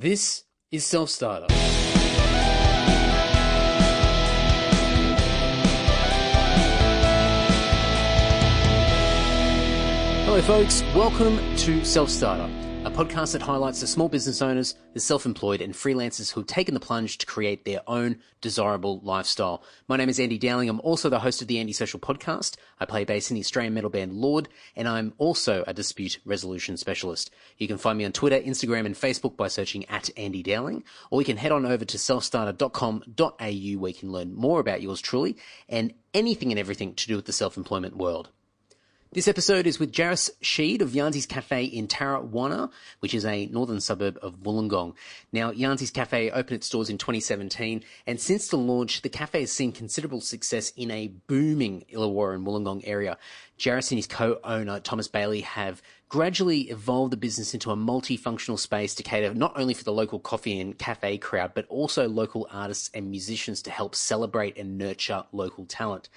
This is Self Starter. Hello, folks. Welcome to Self Starter, a podcast that highlights the small business owners, the self employed, and freelancers who've taken the plunge to create their own desirable lifestyle. My name is Andy Dowling. I'm also the host of the Andy Social podcast. I play bass in the Australian metal band Lord, and I'm also a dispute resolution specialist. You can find me on Twitter, Instagram, and Facebook by searching at Andy Dowling, or you can head on over to selfstarter.com.au where you can learn more about yours truly and anything and everything to do with the self employment world. This episode is with Jairus Sheed of Yarnsy's Cafe in Tarrawanna, which is a northern suburb of Wollongong. Now, Yarnsy's Cafe opened its doors in 2017, and since the launch, the cafe has seen considerable success in a booming Illawarra and Wollongong area. Jairus and his co-owner, Thomas Bailey, have gradually evolved the business into a multifunctional space to cater not only for the local coffee and cafe crowd, but also local artists and musicians to help celebrate and nurture local talent.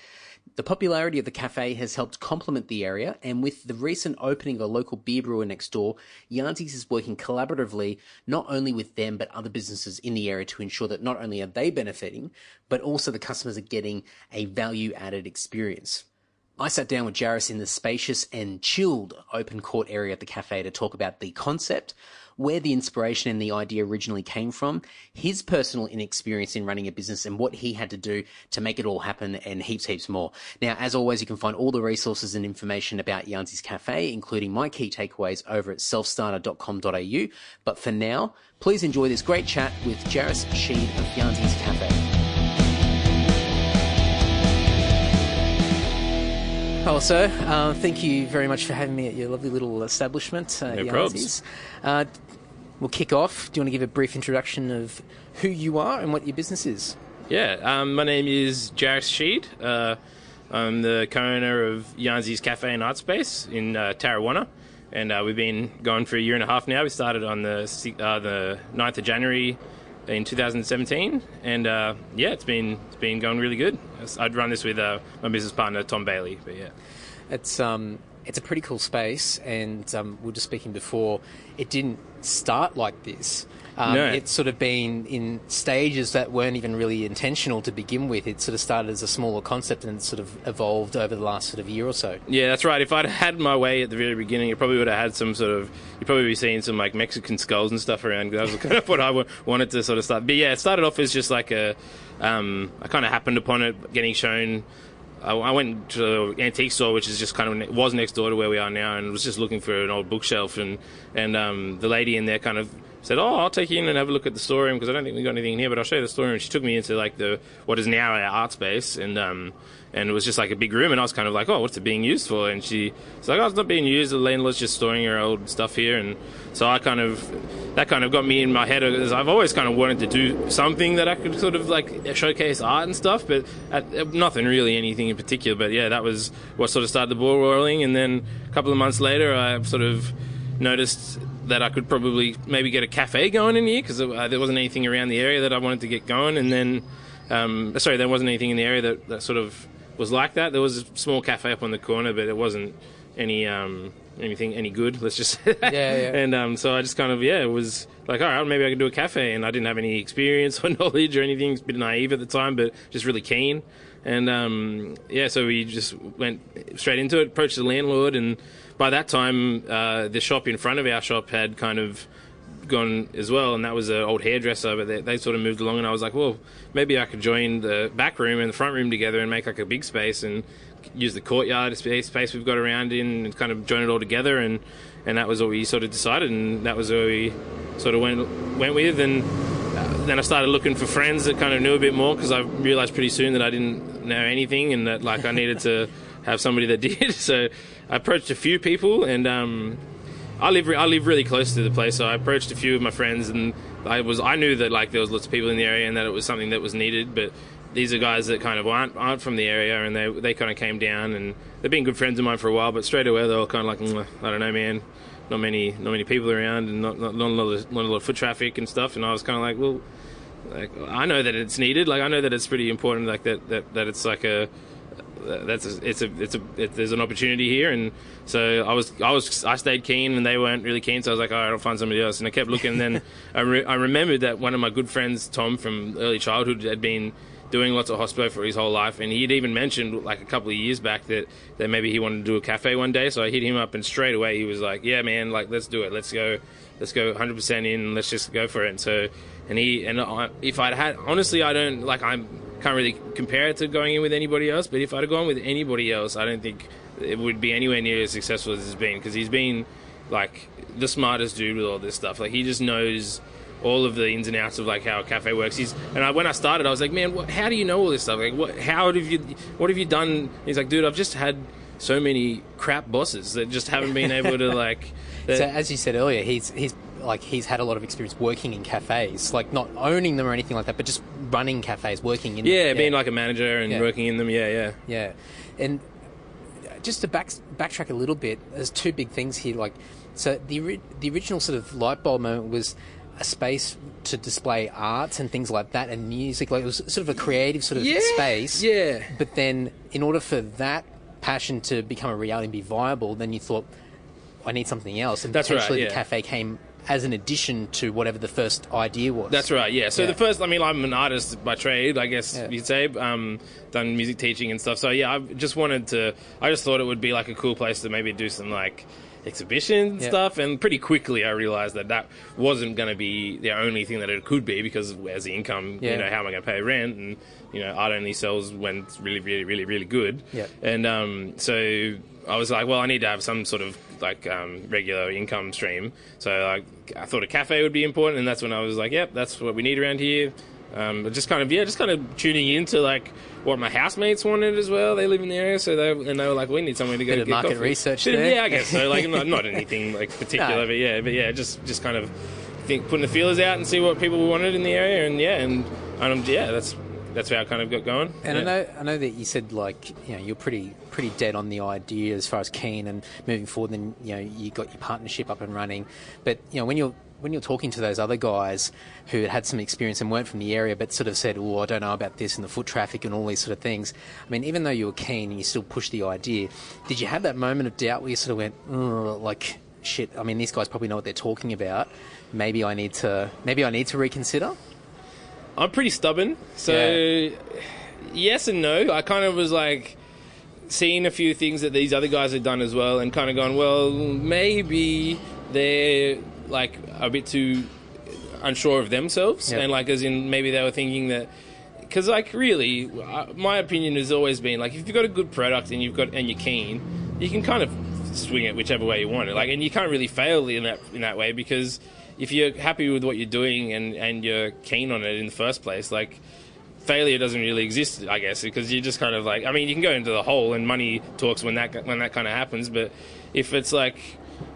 The popularity of the cafe has helped complement the area, and with the recent opening of a local beer brewer next door, Yarnsy's is working collaboratively not only with them but other businesses in the area to ensure that not only are they benefiting, but also the customers are getting a value added experience. I sat down with Jairus in the spacious and chilled open court area at the cafe to talk about the concept, where the inspiration and the idea originally came from, his personal inexperience in running a business and what he had to do to make it all happen and heaps, heaps more. Now, as always, you can find all the resources and information about Yarnsy's Cafe, including my key takeaways over at selfstarter.com.au. But for now, please enjoy this great chat with Jairus Sheed of Yarnsy's Cafe. Hello, sir. Uh, thank you very much for having me at your lovely little establishment. Uh, No. Uh, we'll kick off. Do you want to give a brief introduction of who you are and what your business is? Yeah, um, my name is Jairus Sheed. Uh, I'm the co-owner of Yarnsy's Cafe and Art Space in uh, Tarrawanna, and uh, we've been going for a year and a half now. We started on the uh, the 9th of January in 2017, and uh, yeah, it's been it's been going really good. I'd run this with uh, my business partner Tom Bailey, but yeah. It's um, it's a pretty cool space, and um, we were just speaking before. It didn't start like this. Um, No. It's sort of been in stages that weren't even really intentional to begin with. It sort of started as a smaller concept and sort of evolved over the last sort of year or so. Yeah, that's right. If I'd had my way at the very beginning, it probably would have had some sort of. You'd probably be seeing some like Mexican skulls and stuff around. That was kind of what I wanted to sort of start. But yeah, it started off as just like a. Um, I kind of happened upon it getting shown. I, I went to the antique store, which is just kind of ne- was next door to where we are now, and was just looking for an old bookshelf, and and um, the lady in there kind of said, "Oh, I'll take you in and have a look at the storeroom because I don't think we got anything in here, but I'll show you the storeroom." She took me into like the what is now our art space, and um, and it was just like a big room, and I was kind of like, "Oh, what's it being used for?" And she was like, "Oh, it's not being used. The landlord's just storing her old stuff here." And so I kind of that kind of got me in my head because I've always kind of wanted to do something that I could sort of like showcase art and stuff, but at, nothing really anything in particular. But yeah, that was what sort of started the ball rolling, and then a couple of months later, I sort of noticed that I could probably maybe get a cafe going in here because uh, there wasn't anything around the area that I wanted to get going. And then, um, sorry, there wasn't anything in the area that, that sort of was like that. There was a small cafe up on the corner, but it wasn't any um, anything any good. Let's just say that. Yeah, yeah. And um, so I just kind of yeah, it was like all right, maybe I could do a cafe, and I didn't have any experience or knowledge or anything. It's a bit naive at the time, but just really keen. And um, yeah, so we just went straight into it, approached the landlord, and by that time, uh, the shop in front of our shop had kind of gone as well, and that was an old hairdresser. But they, they sort of moved along, and I was like, well, maybe I could join the back room and the front room together and make like a big space and use the courtyard space we've got around in and kind of join it all together. And and that was what we sort of decided, and that was where we sort of went went with and. Uh, then I started looking for friends that kind of knew a bit more because I realized pretty soon that I didn't know anything and that like I needed to have somebody that did. So I approached a few people and um, I live I live really close to the place, so I approached a few of my friends and I was I knew that like there was lots of people in the area and that it was something that was needed, but these are guys that kind of aren't aren't from the area and they they kind of came down and they've been good friends of mine for a while, but straight away they were kind of like "Mm, I don't know, man. Not many, not many people around, and not not, not, a, lot of, not a lot of foot traffic and stuff. And I was kind of like, well, like I know that it's needed. Like I know that it's pretty important. Like that that, that it's like a that's a, it's a it's a it, there's an opportunity here, and so I was I was I stayed keen, and they weren't really keen, so I was like, all right, I'll find somebody else, and I kept looking. and then I re- I remembered that one of my good friends, Tom from early childhood, had been doing lots of hospital for his whole life, and he'd even mentioned like a couple of years back that that maybe he wanted to do a cafe one day. So I hit him up, and straight away he was like, "Yeah, man, like let's do it. Let's go, let's go 100 percent in. Let's just go for it." And so, and he and I, if I'd had honestly, I don't like I'm can't really compare it to going in with anybody else. But if I'd have gone with anybody else, I don't think it would be anywhere near as successful as it's been because he's been like the smartest dude with all this stuff. Like he just knows all of the ins and outs of like how a cafe works. He's and I, when I started, I was like, man, what, how do you know all this stuff? Like, what, how have you, what have you done? He's like, dude, I've just had so many crap bosses that just haven't been able to like. That, So as you said earlier, he's he's like he's had a lot of experience working in cafes, like not owning them or anything like that, but just running cafes, working in yeah, being like a manager and Yeah. working in them. Yeah, yeah. Yeah, and just to back backtrack a little bit, there's two big things here. Like, so the the original sort of light bulb moment was a space to display arts and things like that, and music. Like it was sort of a creative sort of Yeah, space. yeah. But then, in order for that passion to become a reality and be viable, then you thought, I need something else, and That's right, potentially yeah. the cafe came as an addition to whatever the first idea was. That's right, yeah. So Yeah. the first, I mean, I'm an artist by trade, I guess Yeah. you'd say. Um, done music teaching and stuff. So yeah, I just wanted to. I just thought it would be like a cool place to maybe do some like exhibition Yeah. stuff. And pretty quickly, I realized that that wasn't going to be the only thing that it could be because where's the income? Yeah. You know, how am I going to pay rent? And you know, art only sells when it's really, really, really, really good. Yeah. And um, so I was like, well, I need to have some sort of like um, regular income stream. So like, I thought a cafe would be important, and that's when I was like, yep, that's what we need around here. Um, but just kind of yeah, just kind of tuning into like what my housemates wanted as well. They live in the area, so they and they were like, we need somewhere to go Bit to of get market coffee. research Bit there. yeah, I guess so. Like not, not anything like particular, No. but yeah, but yeah, just just kind of think putting the feelers out and see what people wanted in the area, and yeah, and um, yeah, that's that's how I kind of got going. And yeah. I know, I know that you said like you know you're pretty pretty dead on the idea as far as keen and moving forward. Then you know you got your partnership up and running, but you know when you're when you're talking to those other guys who had had some experience and weren't from the area, but sort of said, "Oh, I don't know about this and the foot traffic and all these sort of things." I mean, even though you were keen and you still pushed the idea, did you have that moment of doubt where you sort of went, oh, like? Shit! I mean, these guys probably know what they're talking about. Maybe I need to. Maybe I need to reconsider. I'm pretty stubborn, so yes and no. I kind of was like seeing a few things that these other guys had done as well, and kind of going, well, maybe they're like a bit too unsure of themselves, Yeah. and like as in maybe they were thinking that. Because like really, my opinion has always been like if you've got a good product and you've got and you're keen, you can kind of swing it whichever way you want it. Like, and you can't really fail in that in that way because if you're happy with what you're doing and and you're keen on it in the first place, like failure doesn't really exist, I guess, because you're just kind of like I mean, you can go into the hole and money talks when that when that kind of happens, but if it's like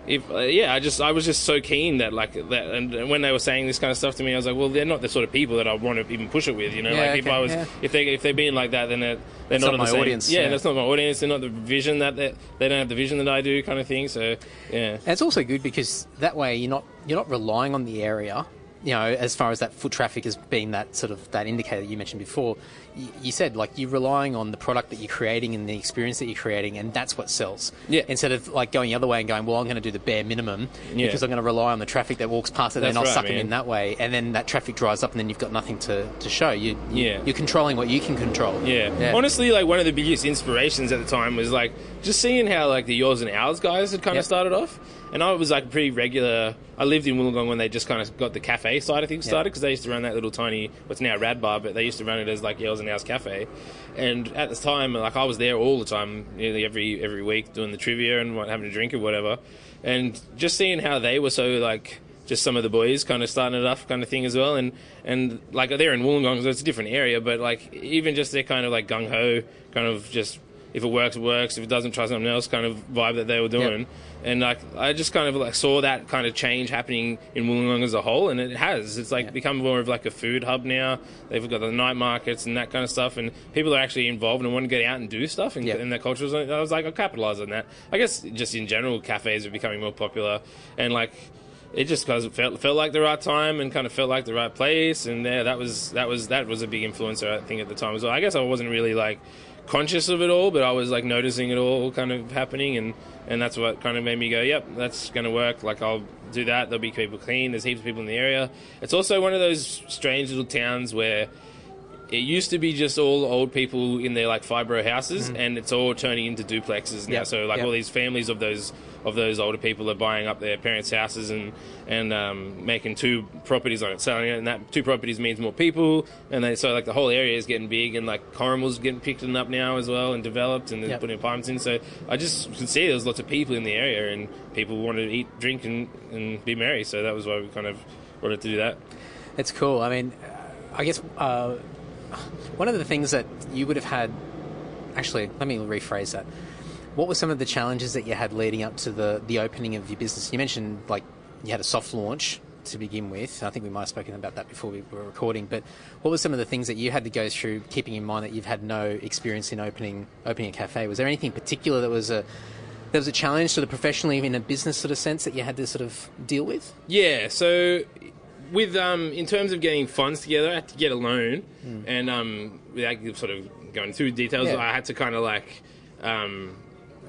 if uh, yeah, I just I was just so keen that like that, and when they were saying this kind of stuff to me, I was like, well, they're not the sort of people that I want to even push it with, you know. Yeah, like if I was, yeah. if they if they're being like that, then they're, they're It's not, not on the my same audience, Yeah, yeah. that's not my audience. They're not the vision that they they don't have the vision that I do, kind of thing. So yeah, And it's also good because that way you're not you're not relying on the area. You know, as far as that foot traffic has been that sort of that indicator you mentioned before, you, you said like you're relying on the product that you're creating and the experience that you're creating, and that's what sells. Yeah. Instead of like going the other way and going, well, I'm going to do the bare minimum Yeah. because I'm going to rely on the traffic that walks past it, and That's I'll right, suck them man. in that way, and then that traffic dries up, and then you've got nothing to, to show. You, you Yeah. you're controlling what you can control. Yeah. Honestly, like one of the biggest inspirations at the time was like just seeing how like the Yours and Owls guys had kind Yep. of started off, and I was like pretty regular. I lived in Wollongong when they just kind of got the cafe side of things started because they used to run that little tiny what's now Rad Bar, but they used to run it as like yours and Owls cafe. And at the time, like I was there all the time, nearly every every week doing the trivia and what, having a drink or whatever, and just seeing how they were so like just some of the boys kind of starting it off kind of thing as well. And and like they're in Wollongong so it's a different area. But like even just their kind of like gung ho kind of just if it works it works. If it doesn't try something else kind of vibe that they were doing and like I just kind of like saw that kind of change happening in Wollongong as a whole and it has. It's like become more of like a food hub now. They've got the night markets and that kind of stuff and people are actually involved and want to get out and do stuff and, Yeah. and their cultures I was like I'll capitalize on that. I guess just in general cafes are becoming more popular and like it just because it felt felt like the right time and kind of felt like the right place and yeah that was that was that was a big influencer I think at the time as well. I guess I wasn't really like conscious of it all, but I was like noticing it all kind of happening, and and that's what kind of made me go, yep, that's going to work. Like I'll do that. There'll be people clean. There's heaps of people in the area. It's also one of those strange little towns where it used to be just all old people in their like fibro houses, mm. and it's all turning into duplexes now. Yep, So like yep. all these families of those of those older people are buying up their parents' houses and and um, making two properties on it, selling it, and that two properties means more people, and they, so like the whole area is getting big, and like Corrimal's getting picked up now as well and developed, and they're Yep. putting apartments in. So I just could see there was lots of people in the area, and people wanted to eat, drink, and, and be merry. So that was why we kind of wanted to do that. It's cool. I mean, I guess uh, one of the things that you would have had. Actually, let me rephrase that. What were some of the challenges that you had leading up to the, the opening of your business? You mentioned like you had a soft launch to begin with. I think we might have spoken about that before we were recording. But what were some of the things that you had to go through, keeping in mind that you've had no experience in opening opening a cafe? Was there anything particular that was a there was a challenge sort of professionally in a business sort of sense that you had to sort of deal with? Yeah, so with um, in terms of getting funds together, I had to get a loan, and um, without sort of going through details, Yeah. I had to kind of like um,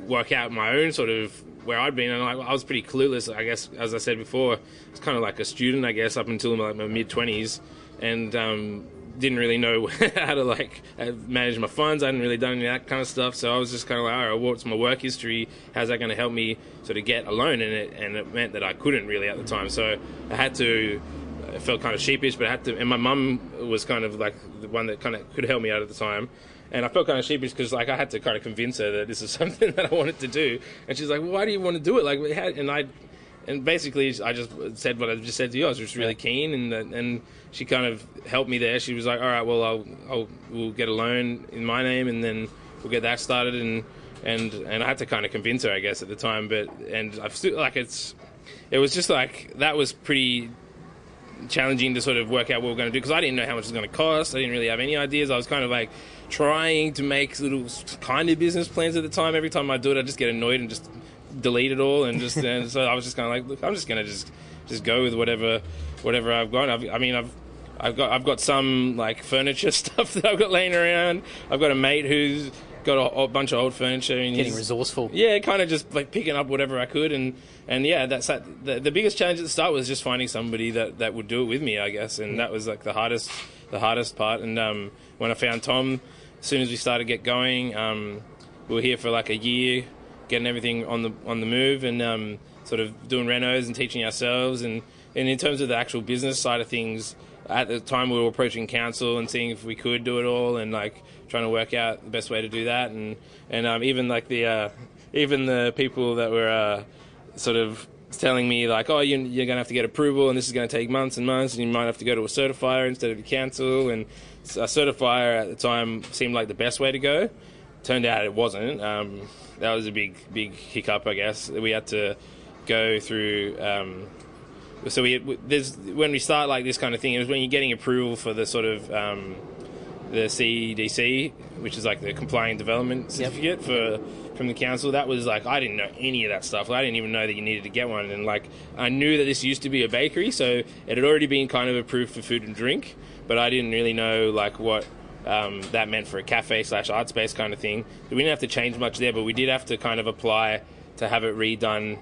work out my own sort of where I'd been, and I, I was pretty clueless. I guess, as I said before, it's kind of like a student, I guess, up until like my mid twenties, and um, didn't really know how to like uh, manage my funds. I hadn't really done any of that kind of stuff, so I was just kind of like, all right, what's my work history? How's that going to help me sort of get a loan? And it and it meant that I couldn't really at the time, so I had to. I felt kind of sheepish, but I had to. And my mum was kind of like the one that kind of could help me out at the time. And I felt kind of sheepish because like I had to kind of convince her that this is something that I wanted to do. And she's like, well, "Why do you want to do it?" Like, we and I, and basically I just said what I just said to you. I was just really keen, and and she kind of helped me there. She was like, "All right, well, I'll, I'll we'll get a loan in my name, and then we'll get that started." And and and I had to kind of convince her, I guess, at the time. But and I've still like it's, it was just like that was pretty challenging to sort of work out what we're going to do because I didn't know how much it was going to cost. I didn't really have any ideas. I was kind of like trying to make little kind of business plans at the time. Every time I do it, I just get annoyed and just delete it all. And just and so I was just kind of like, look, I'm just going to just just go with whatever whatever I've got. I've, I mean, I've I've got I've got some like furniture stuff that I've got laying around. I've got a mate who's got a, a bunch of old furniture and Getting resourceful. yeah, kind of just like picking up whatever I could, and and yeah, that's that. The, the biggest challenge at the start was just finding somebody that, that would do it with me, I guess, and mm. that was like the hardest the hardest part. And um, when I found Tom, as soon as we started get going, um, we were here for like a year, getting everything on the on the move, and um, sort of doing renos and teaching ourselves, and and in terms of the actual business side of things. At the time, we were approaching council and seeing if we could do it all, and like trying to work out the best way to do that, and and um, even like the uh, even the people that were uh, sort of telling me like, oh, you, you're going to have to get approval, and this is going to take months and months, and you might have to go to a certifier instead of a council, and a certifier at the time seemed like the best way to go. Turned out it wasn't. Um, that was a big big hiccup, I guess. We had to go through. Um, so we there's when we start like this kind of thing, it was when you're getting approval for the sort of um, the CDC, which is like the complying development certificate for from the council. That was like I didn't know any of that stuff. I didn't even know that you needed to get one, and like I knew that this used to be a bakery, so it had already been kind of approved for food and drink, but I didn't really know like what. Um, that meant for a cafe slash art space kind of thing. We didn't have to change much there, but we did have to kind of apply to have it redone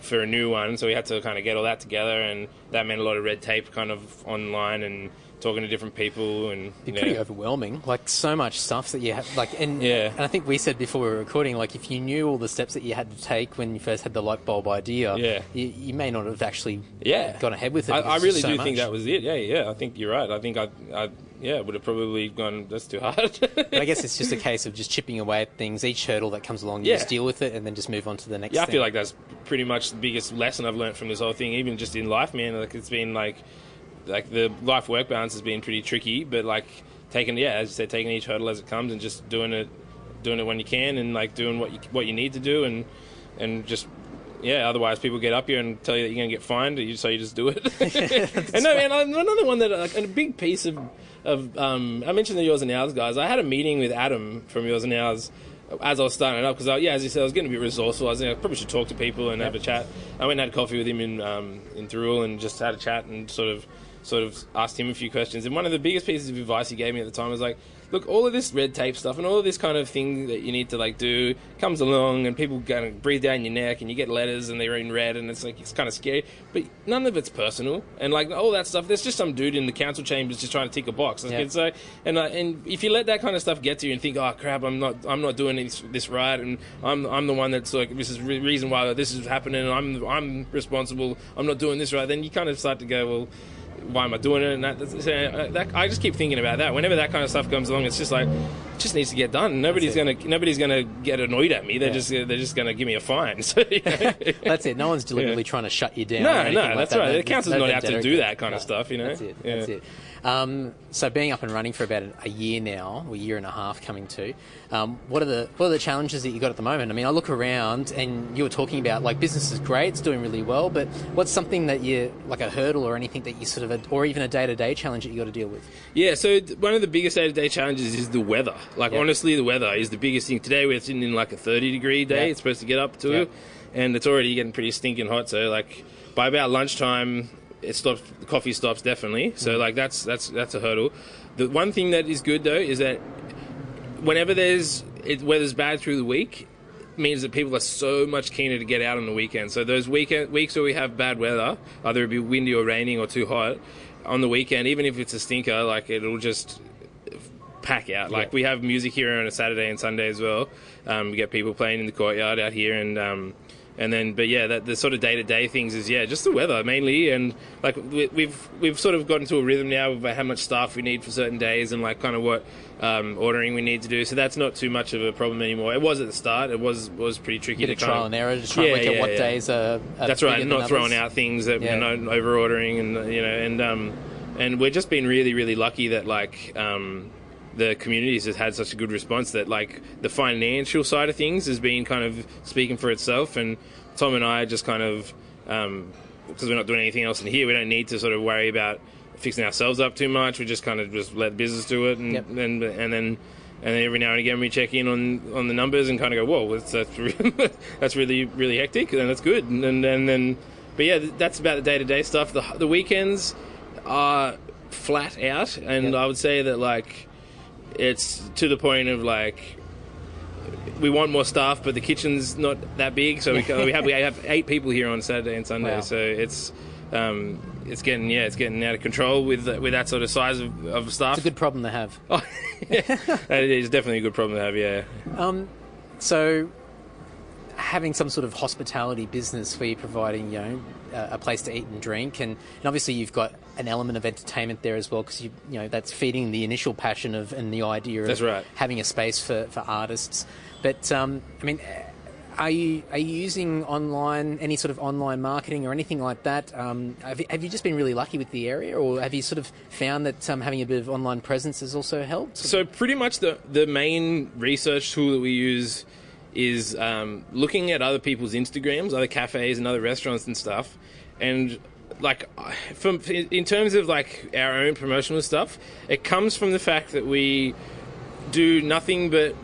for a new one. So we had to kind of get all that together, and that meant a lot of red tape, kind of online and talking to different people. And be you know, pretty overwhelming. Like so much stuff that you have. Like and Yeah. and I think we said before we were recording, like if you knew all the steps that you had to take when you first had the light bulb idea, Yeah. you, you may not have actually yeah, gone ahead with it. I, I really so do much. think that was it. Yeah, yeah. I think you're right. I think I, I yeah, would have probably gone. That's too hard. But I guess it's just a case of just chipping away at things. Each hurdle that comes along, you Yeah. just deal with it, and then just move on to the next. Yeah, I feel like that's pretty much the biggest lesson I've learned from this whole thing, even just in life, man. Like it's been like, like the life work balance has been pretty tricky, but like taking, yeah, as you said, taking each hurdle as it comes and just doing it, doing it when you can, and like doing what you what you need to do, and and just. Yeah, otherwise people get up here and tell you that you're going to get fined, you- so you just do it. and no, and another one that, like, and a big piece of, of um, I mentioned the Yours and Owls guys. I had a meeting with Adam from Yours and Owls as I was starting it up because, yeah, as you said, I was getting a bit resourceful. I was thinking I probably should talk to people and have a chat. I went and had coffee with him in um, in Thirroul and just had a chat and sort of sort of asked him a few questions. And one of the biggest pieces of advice he gave me at the time was like, look, all of this red tape stuff and all of this kind of thing that you need to like do comes along, and people kind of breathe down your neck, and you get letters, and they're in red, and it's like it's kind of scary. But none of it's personal, and like all that stuff. There's just some dude in the council chambers just trying to tick a box. Like, Yeah. It's like, and uh, and if you let that kind of stuff get to you and think, oh crap, I'm not I'm not doing this, this right, and I'm I'm the one that's like this is re- reason why this is happening, and I'm I'm responsible. I'm not doing this right. Then you kind of start to go, well why am I doing it? And that, that's, uh, that, I just keep thinking about that. Whenever that kind of stuff comes along, it's just like, it just needs to get done. Nobody's gonna, nobody's gonna get annoyed at me. They're Yeah. just, they're just gonna give me a fine. So, you know. That's it. No one's deliberately trying to shut you down. no, no, like that's that. right. The council's no not out to do that kind of no, stuff, you know. That's it. Yeah. That's it. Um, so being up and running for about a year now, or a year and a half coming to, um, what are the what are the challenges that you got at the moment? I mean, I look around and you were talking about like business is great, it's doing really well, but what's something that you like a hurdle or anything that you sort of or even a day to day challenge that you got to deal with? Yeah, so one of the biggest day to day challenges is the weather. Like, Yeah. honestly, the weather is the biggest thing. Today, we're sitting in like a 30 degree day, Yeah. it's supposed to get up to, Yeah. and it's already getting pretty stinking hot. So, like, by about lunchtime, it stops, coffee stops definitely. So, like, that's, that's, that's a hurdle. The one thing that is good, though, is that whenever there's it, weather's bad through the week, means that people are so much keener to get out on the weekend. So those weekend weeks where we have bad weather, either it be windy or raining or too hot, on the weekend, even if it's a stinker, like it'll just pack out. Like Yeah. we have music here on a Saturday and Sunday as well. Um, we get people playing in the courtyard out here, and um, and then but yeah, that the sort of day to day things is yeah, just the weather mainly, and like we, we've we've sort of gotten to a rhythm now of how much staff we need for certain days, and like kind of what um, ordering we need to do. So that's not too much of a problem anymore. It was at the start. It was was pretty tricky Bit to trial of, and error, just trying Yeah, to work out yeah, what yeah. days are. are that's right, not throwing others. out things that Yeah. you know over ordering and you know and um and we're just been really really lucky that like um the communities has had such a good response that like the financial side of things has been kind of speaking for itself and Tom and I are just kind of um because we're not doing anything else in here we don't need to sort of worry about fixing ourselves up too much we just kind of just let business do it and Yep. and and then and then every now and again we check in on, on the numbers and kind of go, whoa, that's that's, re- that's really really hectic, and that's good. And, and, and then, but yeah, that's about the day to day stuff. The the weekends are flat out, and Yep. I would say that like it's to the point of like we want more staff, but the kitchen's not that big, so we we have we have eight people here on Saturday and Sunday, Wow. so it's. Um, it's getting yeah, it's getting out of control with with that sort of size of, of staff. It's a good problem to have. Oh, yeah. that is definitely a good problem to have. Yeah. Um, So, having some sort of hospitality business where you're providing, you know, a a place to eat and drink, and, and obviously you've got an element of entertainment there as well, because you, you know, that's feeding the initial passion of and the idea of That's right. having a space for, for artists. But um, I mean, are you are you using online any sort of online marketing or anything like that? Um, have, you, have you just been really lucky with the area, or have you sort of found that um, having a bit of online presence has also helped? So pretty much the the main research tool that we use is um, looking at other people's Instagrams, other cafes and other restaurants and stuff, and like from in terms of like our own promotional stuff, it comes from the fact that we do nothing but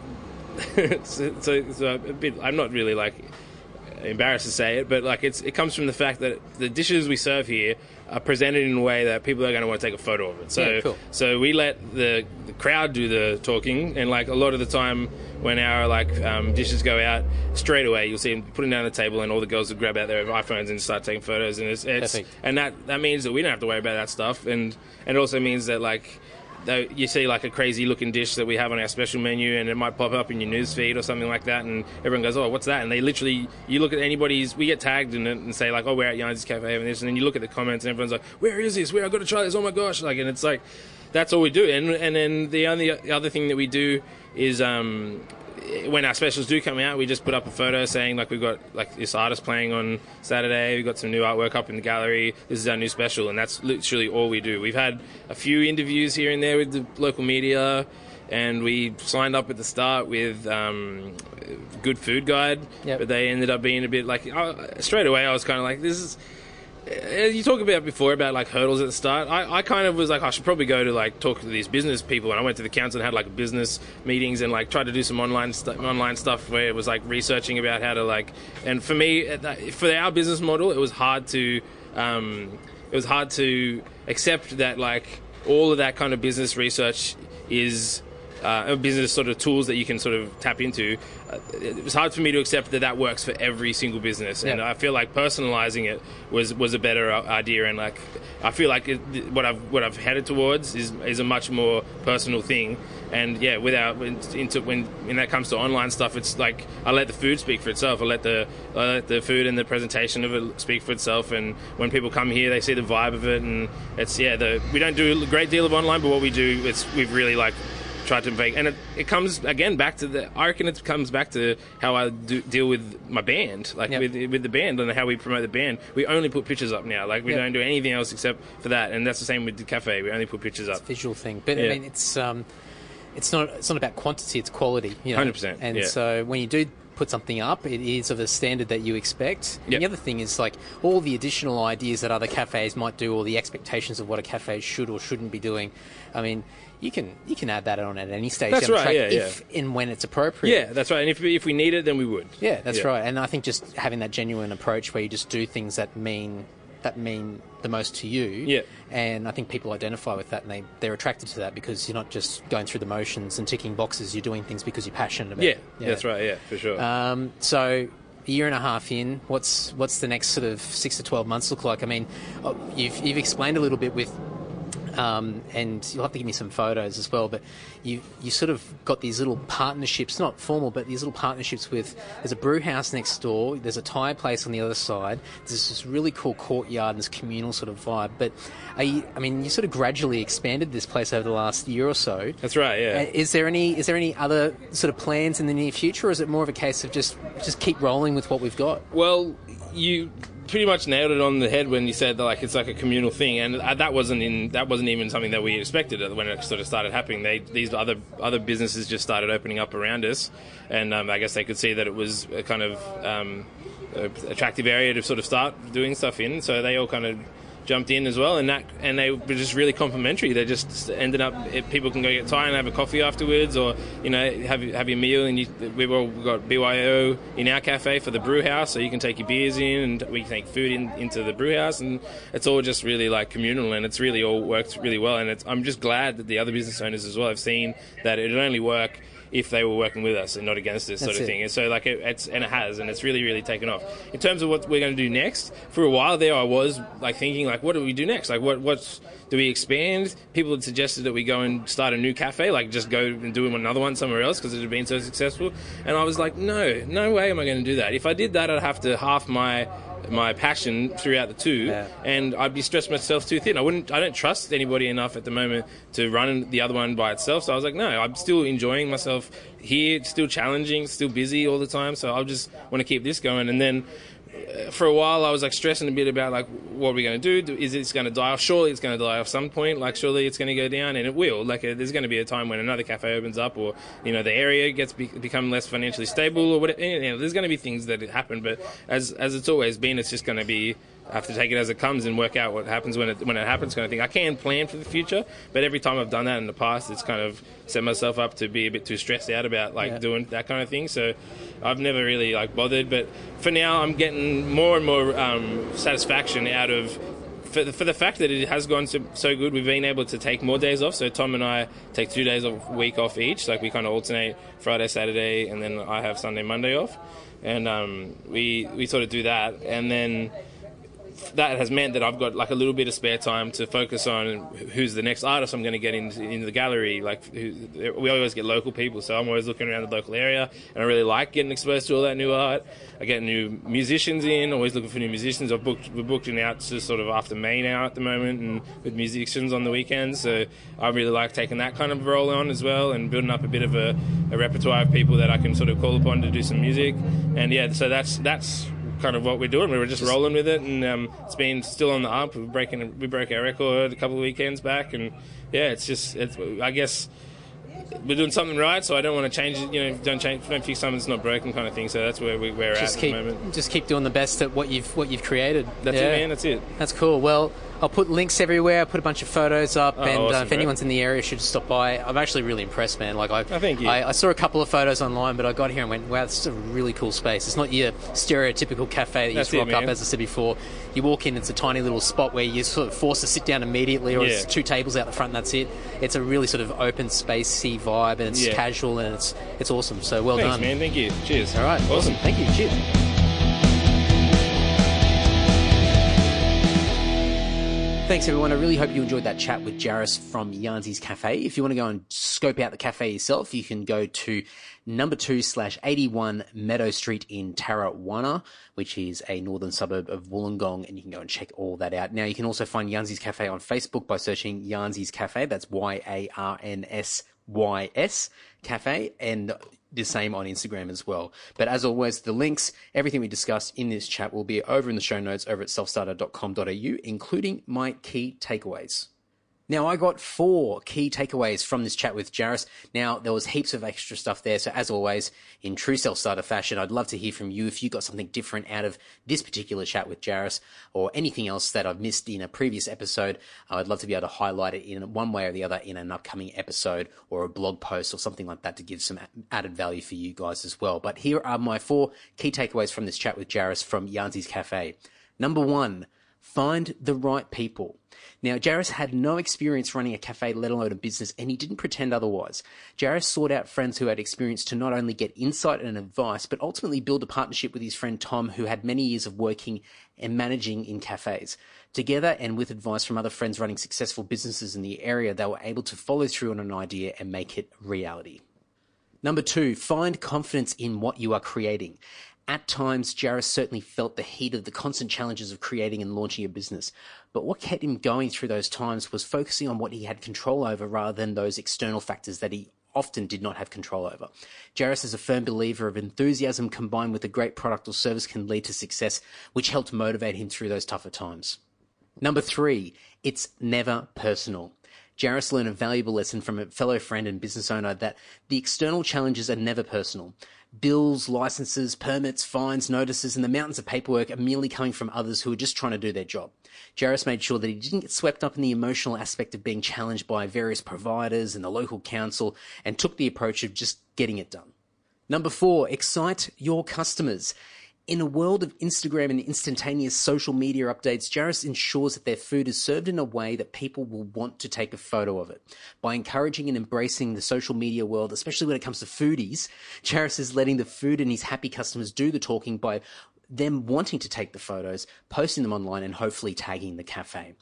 so, so, so bit. I'm not really like embarrassed to say it, but like it's it comes from the fact that the dishes we serve here are presented in a way that people are going to want to take a photo of it. So Yeah, cool. so we let the, the crowd do the talking, and like a lot of the time when our like um, dishes go out straight away, you'll see them putting down the table, and all the girls will grab out their iPhones and start taking photos, and it's, it's and that that means that we don't have to worry about that stuff, and and it also means that like. You see like a crazy looking dish that we have on our special menu, and it might pop up in your news feed or something like that, and everyone goes, "Oh, what's that?" And they literally, you look at anybody's, we get tagged in it and say like, "Oh, we're at Yarns Cafe and this," and then you look at the comments, and everyone's like, "Where is this? Where I got to try this? Oh my gosh!" Like, and it's like, that's all we do. And and then the only other thing that we do is um, when our specials do come out, we just put up a photo saying like we've got like this artist playing on Saturday. We've got some new artwork up in the gallery. This is our new special, and that's literally all we do. We've had a few interviews here and there with the local media. And we signed up at the start with um, Good Food Guide, Yep. but they ended up being a bit like uh, straight away. I was kind of like, "This is you talk about before about like hurdles at the start. I, I kind of was like I should probably go to like talk to these business people, and I went to the council and had like business meetings and like tried to do some online online stuff where it was like researching about how to like. And for me, for our business model, it was hard to. Um, it was hard to accept that like all of that kind of business research is uh, business sort of tools that you can sort of tap into. Uh, it was hard for me to accept that that works for every single business, and I feel like personalizing it was was a better uh, idea. And like, I feel like it, what I've what I've headed towards is is a much more personal thing. And yeah, without when- into when when that comes to online stuff, it's like I let the food speak for itself. I let the I let the food and the presentation of it speak for itself. And when people come here, they see the vibe of it, and it's yeah. The we don't do a great deal of online, but what we do, it's we've really like tried to make, and it, it comes again back to the. I reckon it comes back to how I do, deal with my band, like Yep. with with the band and how we promote the band. We only put pictures up now, like we Yep. don't do anything else except for that, and that's the same with the cafe. We only put pictures up. visual thing. But I mean, it's um, it's not it's not about quantity; it's quality. You know? 100%, And yeah. so when you do put something up, it is of a standard that you expect. And Yep. The other thing is like all the additional ideas that other cafes might do, or the expectations of what a cafe should or shouldn't be doing. I mean, you can you can add that on at any stage That's down the right, track yeah, if and when it's appropriate. Yeah, that's right. And if we, if we need it, then we would. Yeah, that's Yeah. right. And I think just having that genuine approach where you just do things that mean that mean the most to you. Yeah. And I think people identify with that and they, they're attracted to that because you're not just going through the motions and ticking boxes, you're doing things because you're passionate about Yeah, it. Yeah, that's right. Yeah, for sure. Um, so a year and a half in, what's what's the next sort of six to twelve months look like? I mean, uh, you've you've explained a little bit with. Um, and you'll have to give me some photos as well. But you you sort of got these little partnerships, not formal, but these little partnerships with. There's a brew house next door. There's a tire place on the other side. There's this really cool courtyard and this communal sort of vibe. But are you, I mean, you sort of gradually expanded this place over the last year or so. that's right. Yeah. Uh, Is there any is there any other sort of plans in the near future, or is it more of a case of just just keep rolling with what we've got? Well, you pretty much nailed it on the head when you said that, like it's like a communal thing, and uh, that wasn't in that wasn't even something that we expected when it sort of started happening. They these other other businesses just started opening up around us, and um, I guess they could see that it was a kind of um, attractive area to sort of start doing stuff in. So they all kind of jumped in as well, and that and they were just really complimentary. They just ended up people can go get Thai and have a coffee afterwards, or you know have have your meal. And you, we've all got BYO in our cafe for the brew house, so you can take your beers in, and we take food in, into the brew house, and it's all just really like communal, and it's really all worked really well. And I'm just glad that the other business owners as well have seen that it only work if they were working with us and not against us, sort of it. thing. And so, like, it, it's and it has, and it's really, really taken off. In terms of what we're going to do next, for a while there, I was like thinking, like, what do we do next? Like, what what's do we expand? People had suggested that we go and start a new cafe, like just go and do another one somewhere else because it had been so successful. And I was like, no, no way am I going to do that. If I did that, I'd have to half my my passion throughout the two, Yeah. and I'd be stressed myself too thin. I wouldn't. I don't trust anybody enough at the moment to run the other one by itself. So I was like, no, I'm still enjoying myself here, still challenging, still busy all the time. So I just want to keep this going. And then for a while, I was like stressing a bit about like what are we going to do? Is it going to die off? Surely it's going to die off some point. Like surely it's going to go down, and it will. Like uh, there's going to be a time when another cafe opens up, or you know the area gets be- become less financially stable, or whatever. You know, there's going to be things that happen. But as as it's always been, it's just going to be. I have to take it as it comes and work out what happens when it when it happens, kind of thing. I can plan for the future, but every time I've done that in the past, it's kind of set myself up to be a bit too stressed out about like Yeah. doing that kind of thing. So I've never really like bothered. But for now, I'm getting more and more um, satisfaction out of. For the, for the fact that it has gone so, so good, we've been able to take more days off. So Tom and I take two days a week off each. Like we kind of alternate Friday, Saturday, and then I have Sunday, Monday off. And um, we we sort of do that, and then that has meant that I've got like a little bit of spare time to focus on who's the next artist I'm going to get into in the gallery. Like who, we always get local people, so I'm always looking around the local area, and I really like getting exposed to all that new art. I get new musicians in, always looking for new musicians. I've booked we're booked in out to sort of after May now at the moment, and with musicians on the weekends. So I really like taking that kind of role on as well, and building up a bit of a, a repertoire of people that I can sort of call upon to do some music. And yeah, so that's that's kind of what we're doing. We were just rolling with it, and um, it's been still on the up. We're breaking, we broke our record a couple of weekends back, and yeah, it's just, it's, I guess we're doing something right. So I don't want to change it. You know, don't change, don't fix something that's not broken, kind of thing. So that's where we, we're Just at keep at the moment. just keep doing the best at what you've what you've created. That's Yeah. it, man. That's it. That's cool. Well, I'll put links everywhere. I'll put a bunch of photos up, Oh, and uh, if great. anyone's in the area, should stop by. I'm actually really impressed, man. Like I, thank you. I, I saw a couple of photos online, but I got here and went, "Wow, this is a really cool space." It's not your stereotypical cafe that you That's just rock up, as I said before. You walk in, it's a tiny little spot where you're sort of forced to sit down immediately, or it's two tables out the front, and that's it. It's a really sort of open, spacey vibe, and it's Yeah. casual, and it's it's awesome. So well Thanks, done. man. Thank you. Cheers. All right, Awesome. Thank you. Cheers. Thanks, everyone. I really hope you enjoyed that chat with Jairus from Yarnsy's Cafe. If you want to go and scope out the cafe yourself, you can go to number two slash 81 Meadow Street in Tarrawanna, which is a northern suburb of Wollongong, and you can go and check all that out. Now, you can also find Yarnsy's Cafe on Facebook by searching Yarnsy's Cafe. That's Y A R N S Y S Cafe, and the same on Instagram as well. But as always, the links, everything we discussed in this chat will be over in the show notes over at selfstarter.com.au, including my key takeaways. Now, I got four key takeaways from this chat with Jairus. Now, there was heaps of extra stuff there. So, as always, in true self starter fashion, I'd love to hear from you if you got something different out of this particular chat with Jairus or anything else that I've missed in a previous episode. I'd love to be able to highlight it in one way or the other in an upcoming episode or a blog post or something like that to give some added value for you guys as well. But here are my four key takeaways from this chat with Jairus from Yarnsy's Cafe. Number one, find the right people. Now, Jairus had no experience running a cafe, let alone a business, and he didn't pretend otherwise. Jairus sought out friends who had experience to not only get insight and advice, but ultimately build a partnership with his friend Tom, who had many years of working and managing in cafes. Together and with advice from other friends running successful businesses in the area, they were able to follow through on an idea and make it reality. Number two, find confidence in what you are creating. At times, Jairus certainly felt the heat of the constant challenges of creating and launching a business. But what kept him going through those times was focusing on what he had control over rather than those external factors that he often did not have control over. Jairus is a firm believer of enthusiasm combined with a great product or service can lead to success, which helped motivate him through those tougher times. Number three, it's never personal. Jairus learned a valuable lesson from a fellow friend and business owner that the external challenges are never personal. Bills, licenses, permits, fines, notices, and the mountains of paperwork are merely coming from others who are just trying to do their job. Jairus made sure that he didn't get swept up in the emotional aspect of being challenged by various providers and the local council and took the approach of just getting it done. Number four, excite your customers. In a world of Instagram and instantaneous social media updates, Jairus ensures that their food is served in a way that people will want to take a photo of it. By encouraging and embracing the social media world, especially when it comes to foodies, Jairus is letting the food and his happy customers do the talking by them wanting to take the photos, posting them online, and hopefully tagging the cafe.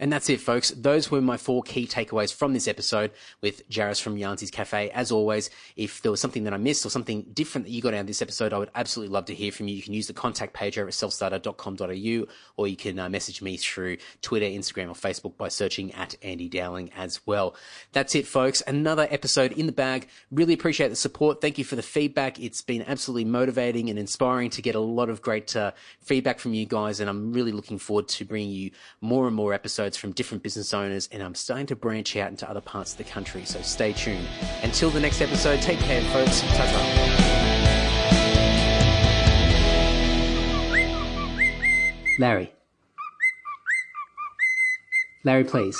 And that's it, folks. Those were my four key takeaways from this episode with Jairus from Yarnsy's Cafe. As always, if there was something that I missed or something different that you got out of this episode, I would absolutely love to hear from you. You can use the contact page over at selfstarter.com.au or you can uh, message me through Twitter, Instagram, or Facebook by searching at Andy Dowling as well. That's it, folks. Another episode in the bag. Really appreciate the support. Thank you for the feedback. It's been absolutely motivating and inspiring to get a lot of great uh, feedback from you guys. And I'm really looking forward to bringing you more and more episodes from different business owners. And I'm starting to branch out into other parts of the country. So stay tuned. Until the next episode, take care, folks. Ta-ta. Larry. Larry, please.